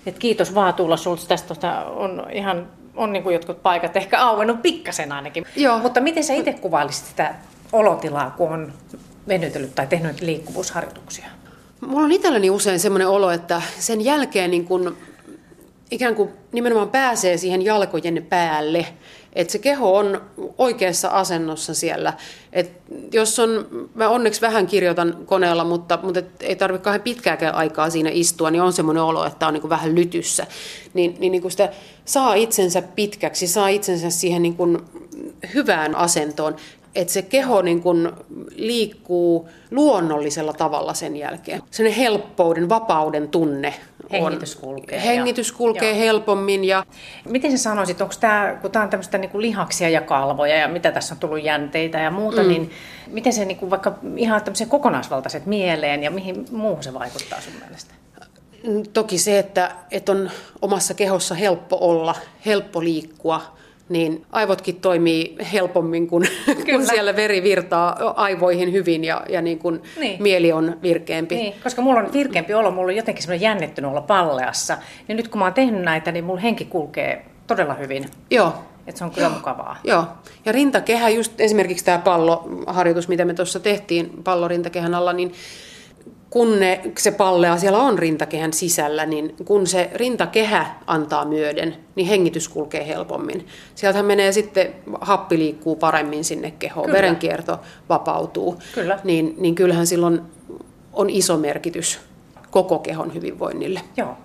Et kiitos vaan Tuula tästä tota on ihan on niin kuin jotkut paikat ehkä auennut pikkasen ainakin. Joo. Mutta miten sä itse kuvailisit sitä olotilaa, kun on venytellyt tai tehnyt liikkuvuusharjoituksia? Mulla on itselläni usein sellainen olo, että sen jälkeen niin kun ikään kuin nimenomaan pääsee siihen jalkojen päälle, että se keho on oikeassa asennossa siellä. Et jos on, mä onneksi vähän kirjoitan koneella, mutta, mutta et ei tarvitse kauhean pitkääkään aikaa siinä istua, niin on semmoinen olo, että on niin vähän lytyssä. Niin, niin, niin sitä saa itsensä pitkäksi, saa itsensä siihen niin kuin hyvään asentoon että se keho niin kuin liikkuu luonnollisella tavalla sen jälkeen. Sen helppouden, vapauden tunne Hengitys kulkee. Hengitys ja, kulkee joo. helpommin. Ja... Miten sä sanoisit, onko tämä, kun tämä on tämmöistä niin lihaksia ja kalvoja ja mitä tässä on tullut jänteitä ja muuta, mm. niin miten se niin kuin vaikka ihan tämmöiset kokonaisvaltaiset mieleen ja mihin muuhun se vaikuttaa sun mielestä? Toki se, että, että on omassa kehossa helppo olla, helppo liikkua, niin aivotkin toimii helpommin, kun, kun siellä veri virtaa aivoihin hyvin ja, ja niin kun niin. mieli on virkeämpi. Niin, koska mulla on virkeämpi olo, mulla on jotenkin semmoinen jännittynyt olla palleassa. Niin nyt kun mä oon tehnyt näitä, niin mulla henki kulkee todella hyvin. Joo. Että se on kyllä Joo. mukavaa. Joo. Ja rintakehä, just esimerkiksi tämä palloharjoitus, mitä me tuossa tehtiin pallorintakehän alla, niin kun ne, se pallea siellä on rintakehän sisällä, niin kun se rintakehä antaa myöden, niin hengitys kulkee helpommin. Sieltähän menee sitten, happi liikkuu paremmin sinne kehoon, Kyllä. verenkierto vapautuu. Kyllä. Niin, niin kyllähän silloin on iso merkitys koko kehon hyvinvoinnille. Joo.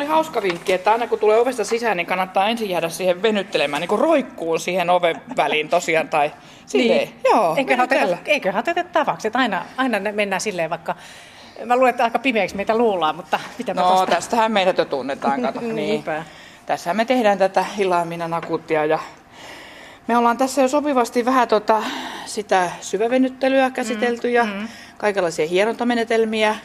oli hauska vinkki, että aina kun tulee ovesta sisään, niin kannattaa ensin jäädä siihen venyttelemään, niin kuin roikkuun siihen oven väliin tosiaan. Tai silleen. Niin. Joo, eiköhän oteta, eiköhän oteta tavaksi, että aina, aina mennään silleen vaikka Mä luulen, että aika pimeäksi meitä luullaan, mutta mitä No tosta? tästähän meidät jo tunnetaan, kato. niin. Tässä me tehdään tätä Ilaamina nakuttia ja me ollaan tässä jo sopivasti vähän tota, sitä syvävenyttelyä käsitelty ja mm. Kaikenlaisia hierontamenetelmiä.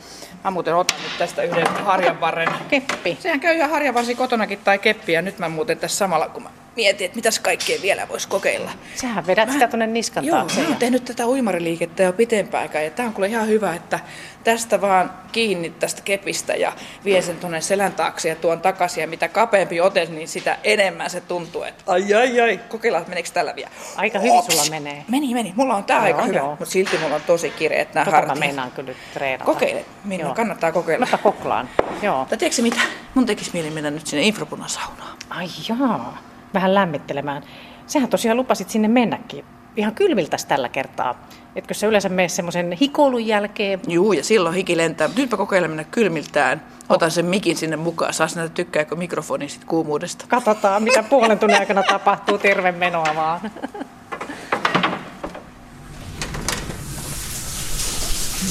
Mä muuten otan nyt tästä yhden harjanvarren. Keppi. Sehän käy ihan harjanvarsi kotonakin tai keppi ja nyt mä muuten tässä samalla kun mä mietin, että mitäs kaikkea vielä voisi kokeilla. Sähän vedät mä, sitä tuonne niskan joo, taakse. Joo, mä oon tehnyt tätä uimariliikettä jo pitempään aikaa ja tää on kyllä ihan hyvä, että tästä vaan kiinni tästä kepistä ja vien sen tuonne selän taakse ja tuon takaisin ja mitä kapeampi ote, niin sitä enemmän se tuntuu, että ai ai ai, kokeillaan, että meneekö tällä vielä. Aika hyvin Ops! sulla menee. Meni, meni. Mulla on tää joo, aika hyvä, mutta silti mulla on tosi kireet nämä tota hartiat. mä meinaan kyllä treenata. Kokeile, Minun kannattaa kokeilla. Mäpä koklaan. Joo. Tai tiedätkö mitä? Mun tekisi mieli mennä nyt sinne infrapunasaunaan. Ai jaa vähän lämmittelemään. Sähän tosiaan lupasit sinne mennäkin. Ihan kylmiltäs tällä kertaa. Etkö se yleensä mene semmoisen hikoulun jälkeen? Juu, ja silloin hiki lentää. Nytpä kokeilen mennä kylmiltään. Otan sen mikin sinne mukaan. Saas näitä tykkääkö mikrofoni sit kuumuudesta. Katsotaan, mitä puolen tunnin aikana tapahtuu. Terve menoa vaan.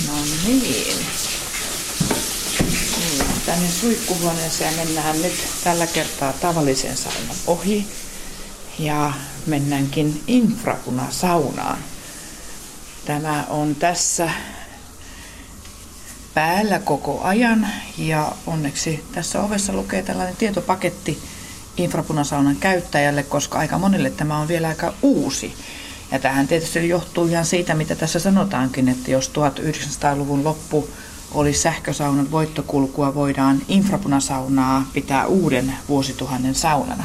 No niin tänne suihkuhuoneeseen mennään nyt tällä kertaa tavallisen saunan ohi ja mennäänkin infrapunasaunaan. Tämä on tässä päällä koko ajan ja onneksi tässä ovessa lukee tällainen tietopaketti infrapunasaunan käyttäjälle, koska aika monille tämä on vielä aika uusi. Ja tähän tietysti johtuu ihan siitä, mitä tässä sanotaankin, että jos 1900-luvun loppu oli sähkösaunan voittokulkua, voidaan infrapunasaunaa pitää uuden vuosituhannen saunana.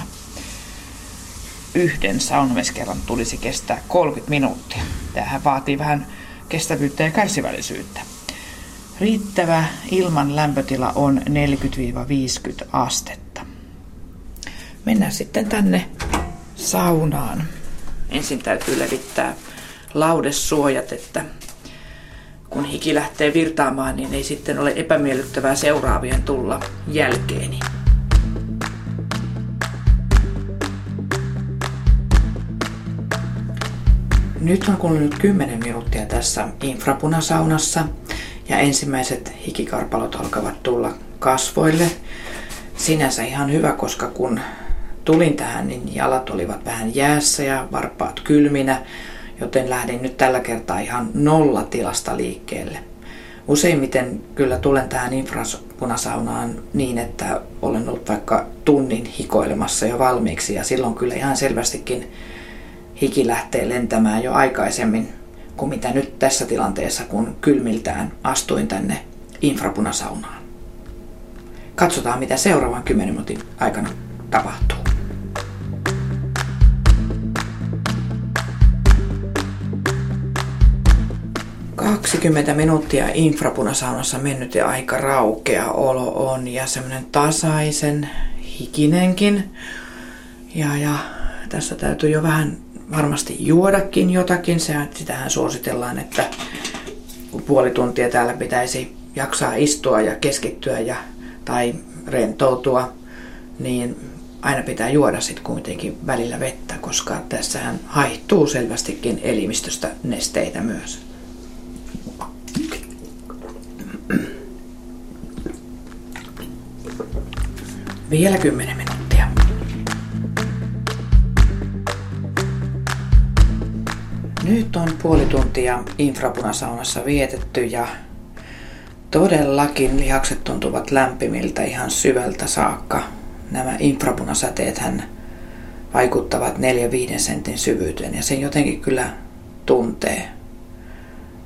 Yhden saunameskerran tulisi kestää 30 minuuttia. Tähän vaatii vähän kestävyyttä ja kärsivällisyyttä. Riittävä ilman lämpötila on 40-50 astetta. Mennään sitten tänne saunaan. Ensin täytyy levittää laudesuojat, että kun hiki lähtee virtaamaan, niin ei sitten ole epämiellyttävää seuraavien tulla jälkeeni. Nyt on kulunut 10 minuuttia tässä infrapunasaunassa ja ensimmäiset hikikarpalot alkavat tulla kasvoille. Sinänsä ihan hyvä, koska kun tulin tähän, niin jalat olivat vähän jäässä ja varpaat kylminä joten lähdin nyt tällä kertaa ihan nollatilasta liikkeelle. Useimmiten kyllä tulen tähän infrapunasaunaan niin, että olen ollut vaikka tunnin hikoilemassa jo valmiiksi ja silloin kyllä ihan selvästikin hiki lähtee lentämään jo aikaisemmin kuin mitä nyt tässä tilanteessa, kun kylmiltään astuin tänne infrapunasaunaan. Katsotaan, mitä seuraavan 10 minuutin aikana tapahtuu. 20 minuuttia infrapunasaunassa mennyt ja aika raukea olo on ja semmoinen tasaisen hikinenkin. Ja, ja tässä täytyy jo vähän varmasti juodakin jotakin. Se, sitähän suositellaan, että puoli tuntia täällä pitäisi jaksaa istua ja keskittyä ja, tai rentoutua, niin aina pitää juoda sitten kuitenkin välillä vettä, koska tässähän haihtuu selvästikin elimistöstä nesteitä myös. Vielä 10 minuuttia. Nyt on puoli tuntia infrapunasaunassa vietetty ja todellakin lihakset tuntuvat lämpimiltä ihan syvältä saakka. Nämä infrapunasäteet hän vaikuttavat 4-5 sentin syvyyteen ja sen jotenkin kyllä tuntee.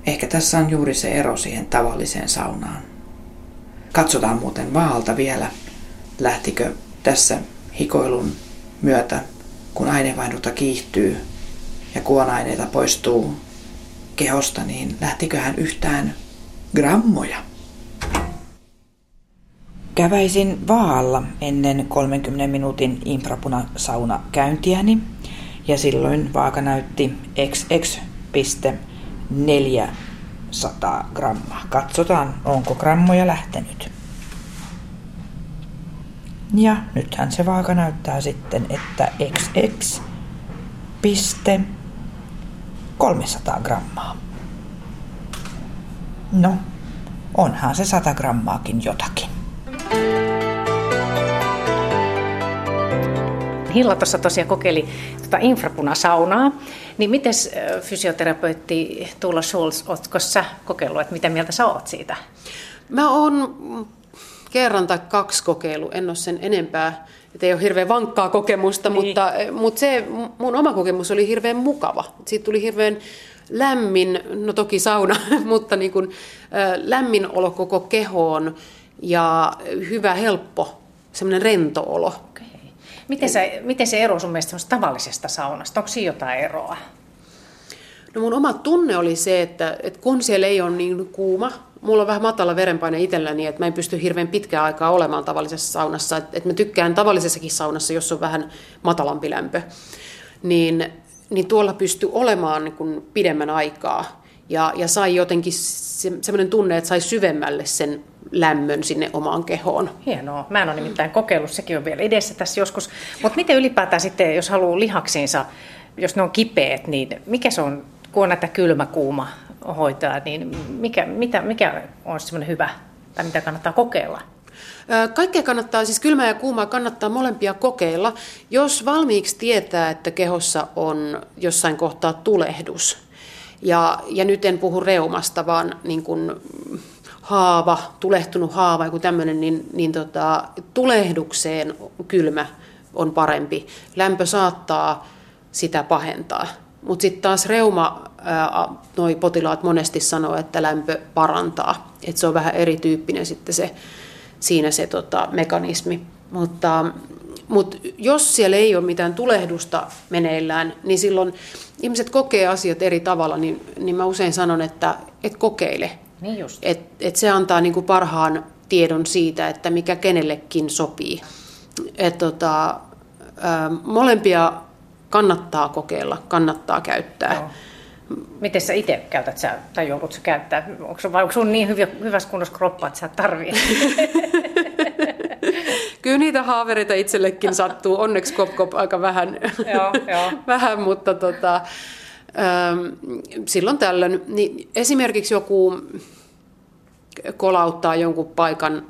Ehkä tässä on juuri se ero siihen tavalliseen saunaan. Katsotaan muuten vaalta vielä lähtikö tässä hikoilun myötä, kun aineenvaihdunta kiihtyy ja kuonaineita poistuu kehosta, niin lähtikö hän yhtään grammoja? Käväisin vaalla ennen 30 minuutin infrapunasauna käyntiäni ja silloin vaaka näytti xx.400 grammaa. Katsotaan, onko grammoja lähtenyt. Ja nythän se vaaka näyttää sitten, että XX piste 300 grammaa. No, onhan se 100 grammaakin jotakin. Hilla tuossa tosiaan kokeili tota infrapunasaunaa. Niin miten fysioterapeutti Tuula Schulz, oletko sä kokeillut, että mitä mieltä sä oot siitä? Mä oon kerran tai kaksi kokeilu, en ole sen enempää, että ei ole hirveän vankkaa kokemusta, niin. mutta, mutta se mun oma kokemus oli hirveän mukava. Siitä tuli hirveän lämmin, no toki sauna, mutta niin kuin, lämmin olo koko kehoon ja hyvä, helppo, semmoinen rento olo. Okay. Miten, se, miten se ero sun mielestä tavallisesta saunasta? Onko siinä jotain eroa? No mun oma tunne oli se, että, että kun siellä ei ole niin kuuma, mulla on vähän matala verenpaine itselläni, että mä en pysty hirveän pitkää aikaa olemaan tavallisessa saunassa. Että, että mä tykkään tavallisessakin saunassa, jos on vähän matalampi lämpö. Niin, niin tuolla pystyy olemaan niin kuin pidemmän aikaa. Ja, ja sai jotenkin se, semmoinen tunne, että sai syvemmälle sen lämmön sinne omaan kehoon. Hienoa. Mä en ole nimittäin kokeillut, sekin on vielä edessä tässä joskus. Mutta miten ylipäätään sitten, jos haluaa lihaksiinsa, jos ne on kipeät, niin mikä se on, kun on näitä kylmä-kuuma hoitaa, niin mikä, mitä, mikä on semmoinen hyvä, tai mitä kannattaa kokeilla? Kaikkea kannattaa, siis kylmää ja kuumaa kannattaa molempia kokeilla, jos valmiiksi tietää, että kehossa on jossain kohtaa tulehdus. Ja, ja nyt en puhu reumasta, vaan niin kuin haava, tulehtunut haava, joku tämmöinen, niin, niin tota, tulehdukseen kylmä on parempi. Lämpö saattaa sitä pahentaa. Mutta sitten taas reuma, noi potilaat monesti sanoo, että lämpö parantaa. Että se on vähän erityyppinen sitten se, siinä se tota, mekanismi. Mutta, mutta jos siellä ei ole mitään tulehdusta meneillään, niin silloin ihmiset kokee asiat eri tavalla, niin, niin mä usein sanon, että et kokeile. Niin just. Et, et se antaa niinku parhaan tiedon siitä, että mikä kenellekin sopii. Et tota, molempia kannattaa kokeilla, kannattaa käyttää. Joo. Miten sä itse käytät sä, tai joudut sä käyttää? Onko, vai onko sun niin hyvä, hyvässä kunnossa kroppa, että sä tarvii? Kyllä niitä haavereita itsellekin sattuu. Onneksi kop, kop aika vähän, joo, joo. vähän mutta tota, ähm, silloin tällöin. Niin esimerkiksi joku kolauttaa jonkun paikan,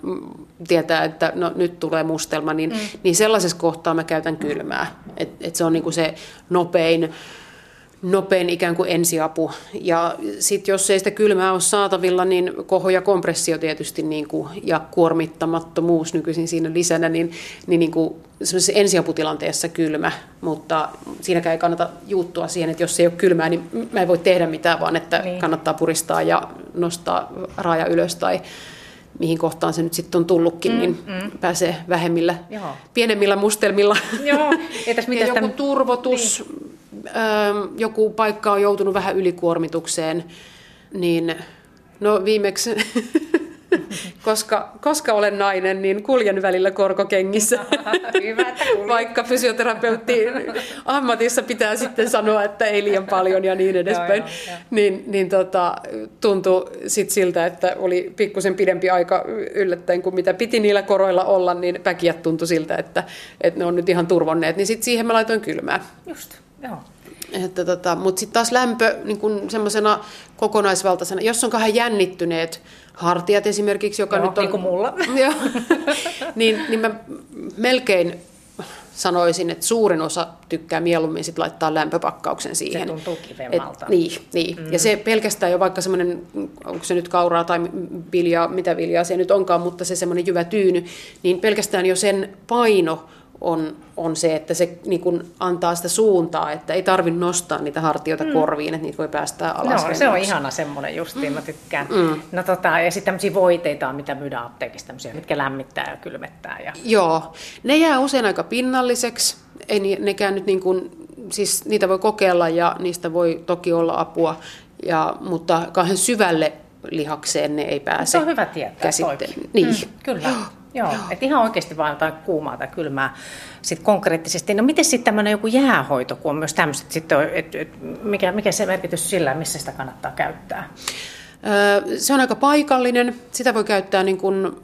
tietää, että no, nyt tulee mustelma, niin, mm. niin sellaisessa kohtaa mä käytän kylmää. Et, et se on niinku se nopein nopein ikään kuin ensiapu. Ja sitten jos ei sitä kylmää ole saatavilla, niin koho ja kompressio tietysti niin kuin, ja kuormittamattomuus nykyisin siinä lisänä, niin, niin, niin kuin ensiaputilanteessa kylmä, mutta siinäkään ei kannata juuttua siihen, että jos ei ole kylmää, niin mä en voi tehdä mitään, vaan että niin. kannattaa puristaa ja nostaa raja ylös tai mihin kohtaan se nyt sitten on tullutkin, mm, niin mm. pääsee vähemmillä, Joo. pienemmillä mustelmilla. Joo. Entäs mitä ja joku turvotus, niin joku paikka on joutunut vähän ylikuormitukseen, niin no viimeksi, koska, koska olen nainen, niin kuljen välillä korkokengissä. Hyvä, Vaikka fysioterapeutti ammatissa pitää sitten sanoa, että ei liian paljon ja niin edespäin. Joo, joo, joo. Niin, niin tota, tuntui sit siltä, että oli pikkusen pidempi aika yllättäen kuin mitä piti niillä koroilla olla, niin päkiät tuntui siltä, että, että ne on nyt ihan turvonneet. Niin sitten siihen mä laitoin kylmää. Just, joo. Että tota, Mutta sitten taas lämpö niin semmoisena kokonaisvaltaisena, jos on kahden jännittyneet hartiat esimerkiksi, joka Joo, nyt on... niin kuin mulla. Jo, niin, niin mä melkein sanoisin, että suurin osa tykkää mieluummin sit laittaa lämpöpakkauksen siihen. Se tuntuu kivemmalta. Et, niin, niin. Mm. ja se pelkästään jo vaikka semmoinen, onko se nyt kauraa tai viljaa, mitä viljaa se nyt onkaan, mutta se semmoinen jyvä tyyny, niin pelkästään jo sen paino on, on se, että se niin kuin antaa sitä suuntaa, että ei tarvitse nostaa niitä hartioita mm. korviin, että niitä voi päästää alas. No, se on ihana semmoinen justiin, mm. mä tykkään. Mm. No, tota, ja sitten tämmöisiä voiteita on, mitä myydään apteekista, tämmöisiä, mitkä lämmittää ja kylmettää. Ja... Joo, ne jää usein aika pinnalliseksi, ei nekään nyt niin kuin, siis niitä voi kokeilla ja niistä voi toki olla apua, ja, mutta kauhean syvälle lihakseen ne ei pääse. Se on hyvä tietää. Niin. Mm, kyllä. Joo, Joo. että ihan oikeasti vain jotain kuumaa tai kylmää sit konkreettisesti. No miten sitten tämmöinen joku jäähoito, kun on myös tämmöiset, sitten et, et, mikä, mikä se merkitys sillä, missä sitä kannattaa käyttää? Se on aika paikallinen. Sitä voi käyttää niin kuin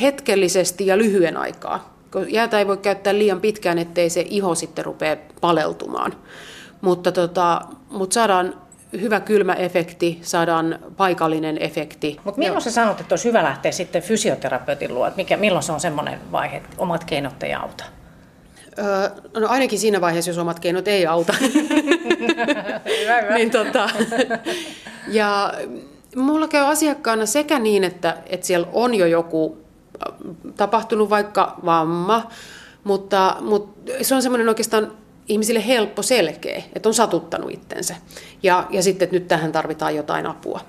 hetkellisesti ja lyhyen aikaa. Jäätä ei voi käyttää liian pitkään, ettei se iho sitten rupea paleltumaan. Mutta, tota, mutta saadaan hyvä kylmäefekti, saadaan paikallinen efekti. Mutta milloin sä sanot, että olisi hyvä lähteä sitten fysioterapeutin luo? Mikä, milloin se on semmoinen vaihe, että omat keinot ei auta? Öö, no ainakin siinä vaiheessa, jos omat keinot ei auta. hyvä, hyvä. niin, tota, ja mulla käy asiakkaana sekä niin, että, että siellä on jo joku tapahtunut vaikka vamma, mutta, mutta se on semmoinen oikeastaan ihmisille helppo selkeä, että on satuttanut itsensä. Ja, ja sitten, että nyt tähän tarvitaan jotain apua.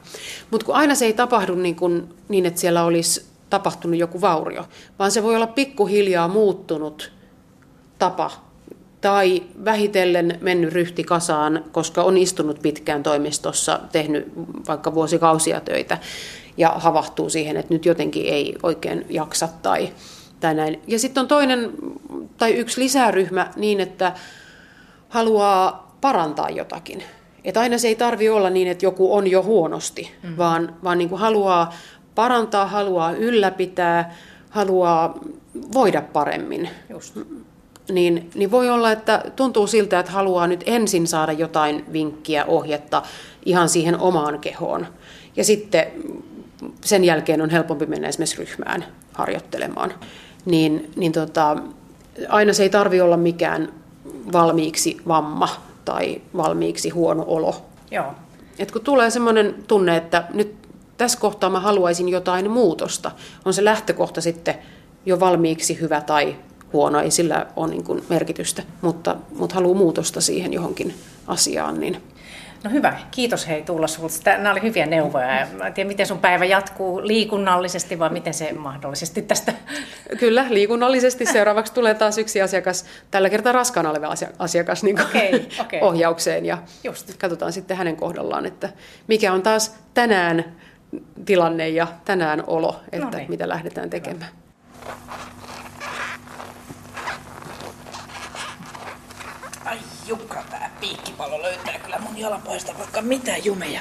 Mutta kun aina se ei tapahdu niin, kuin, niin, että siellä olisi tapahtunut joku vaurio, vaan se voi olla pikkuhiljaa muuttunut tapa tai vähitellen mennyt ryhti kasaan, koska on istunut pitkään toimistossa, tehnyt vaikka vuosikausia töitä ja havahtuu siihen, että nyt jotenkin ei oikein jaksa tai, tai näin. Ja sitten on toinen tai yksi lisäryhmä niin, että haluaa parantaa jotakin. Että aina se ei tarvi olla niin, että joku on jo huonosti, mm. vaan, vaan niin kuin haluaa parantaa, haluaa ylläpitää, haluaa voida paremmin. Just. Niin, niin voi olla, että tuntuu siltä, että haluaa nyt ensin saada jotain vinkkiä, ohjetta ihan siihen omaan kehoon. Ja sitten sen jälkeen on helpompi mennä esimerkiksi ryhmään harjoittelemaan. Niin, niin tota, aina se ei tarvi olla mikään valmiiksi vamma tai valmiiksi huono olo. Joo. Et kun tulee semmoinen tunne, että nyt tässä kohtaa mä haluaisin jotain muutosta, on se lähtökohta sitten jo valmiiksi hyvä tai huono, ei sillä ole niin kuin merkitystä, mutta, mutta haluaa muutosta siihen johonkin asiaan, niin No hyvä, kiitos hei Tuula sulta. Nämä oli hyviä neuvoja. Mä en tiedä, miten sun päivä jatkuu liikunnallisesti vai miten se mahdollisesti tästä... Kyllä, liikunnallisesti. Seuraavaksi tulee taas yksi asiakas, tällä kertaa raskaana oleva asiakas niin okay, okay. ohjaukseen. Ja Just. katsotaan sitten hänen kohdallaan, että mikä on taas tänään tilanne ja tänään olo, että no niin. mitä lähdetään tekemään. Ai Jukka, tää piikkipallo löytää kyllä mun jalapoista vaikka mitä jumeja.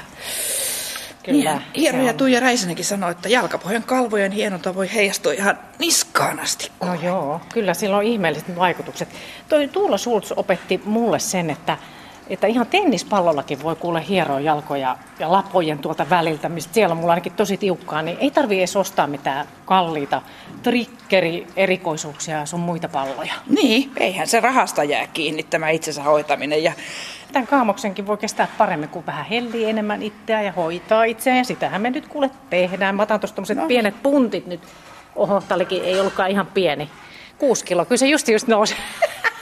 Kyllä. Niin, Hieno ja Tuija Räisänenkin sanoi, että jalkapohjan kalvojen hienonta voi heijastua ihan niskaan asti. No joo, kyllä sillä on ihmeelliset vaikutukset. Toi Tuula Sults opetti mulle sen, että että ihan tennispallollakin voi kuule hieroa jalkoja ja lapojen tuolta väliltä, mistä siellä on mulla ainakin tosi tiukkaa, niin ei tarvii edes ostaa mitään kalliita trikkeri-erikoisuuksia ja sun muita palloja. Niin, eihän se rahasta jää kiinni tämä itsensä hoitaminen. Ja... Tämän kaamoksenkin voi kestää paremmin, kuin vähän hellii enemmän itseä ja hoitaa itseään. Ja sitähän me nyt kuule tehdään. Mä otan tuosta no. pienet puntit nyt. Oho, talikin ei ollutkaan ihan pieni. Kuusi kiloa, kyllä se just just nousi.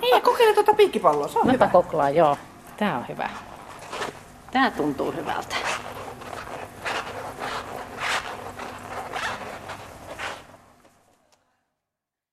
niin, kokeile tuota piikkipalloa, se on Mäpä hyvä. koklaan, joo. Tää on hyvä. Tää tuntuu hyvältä.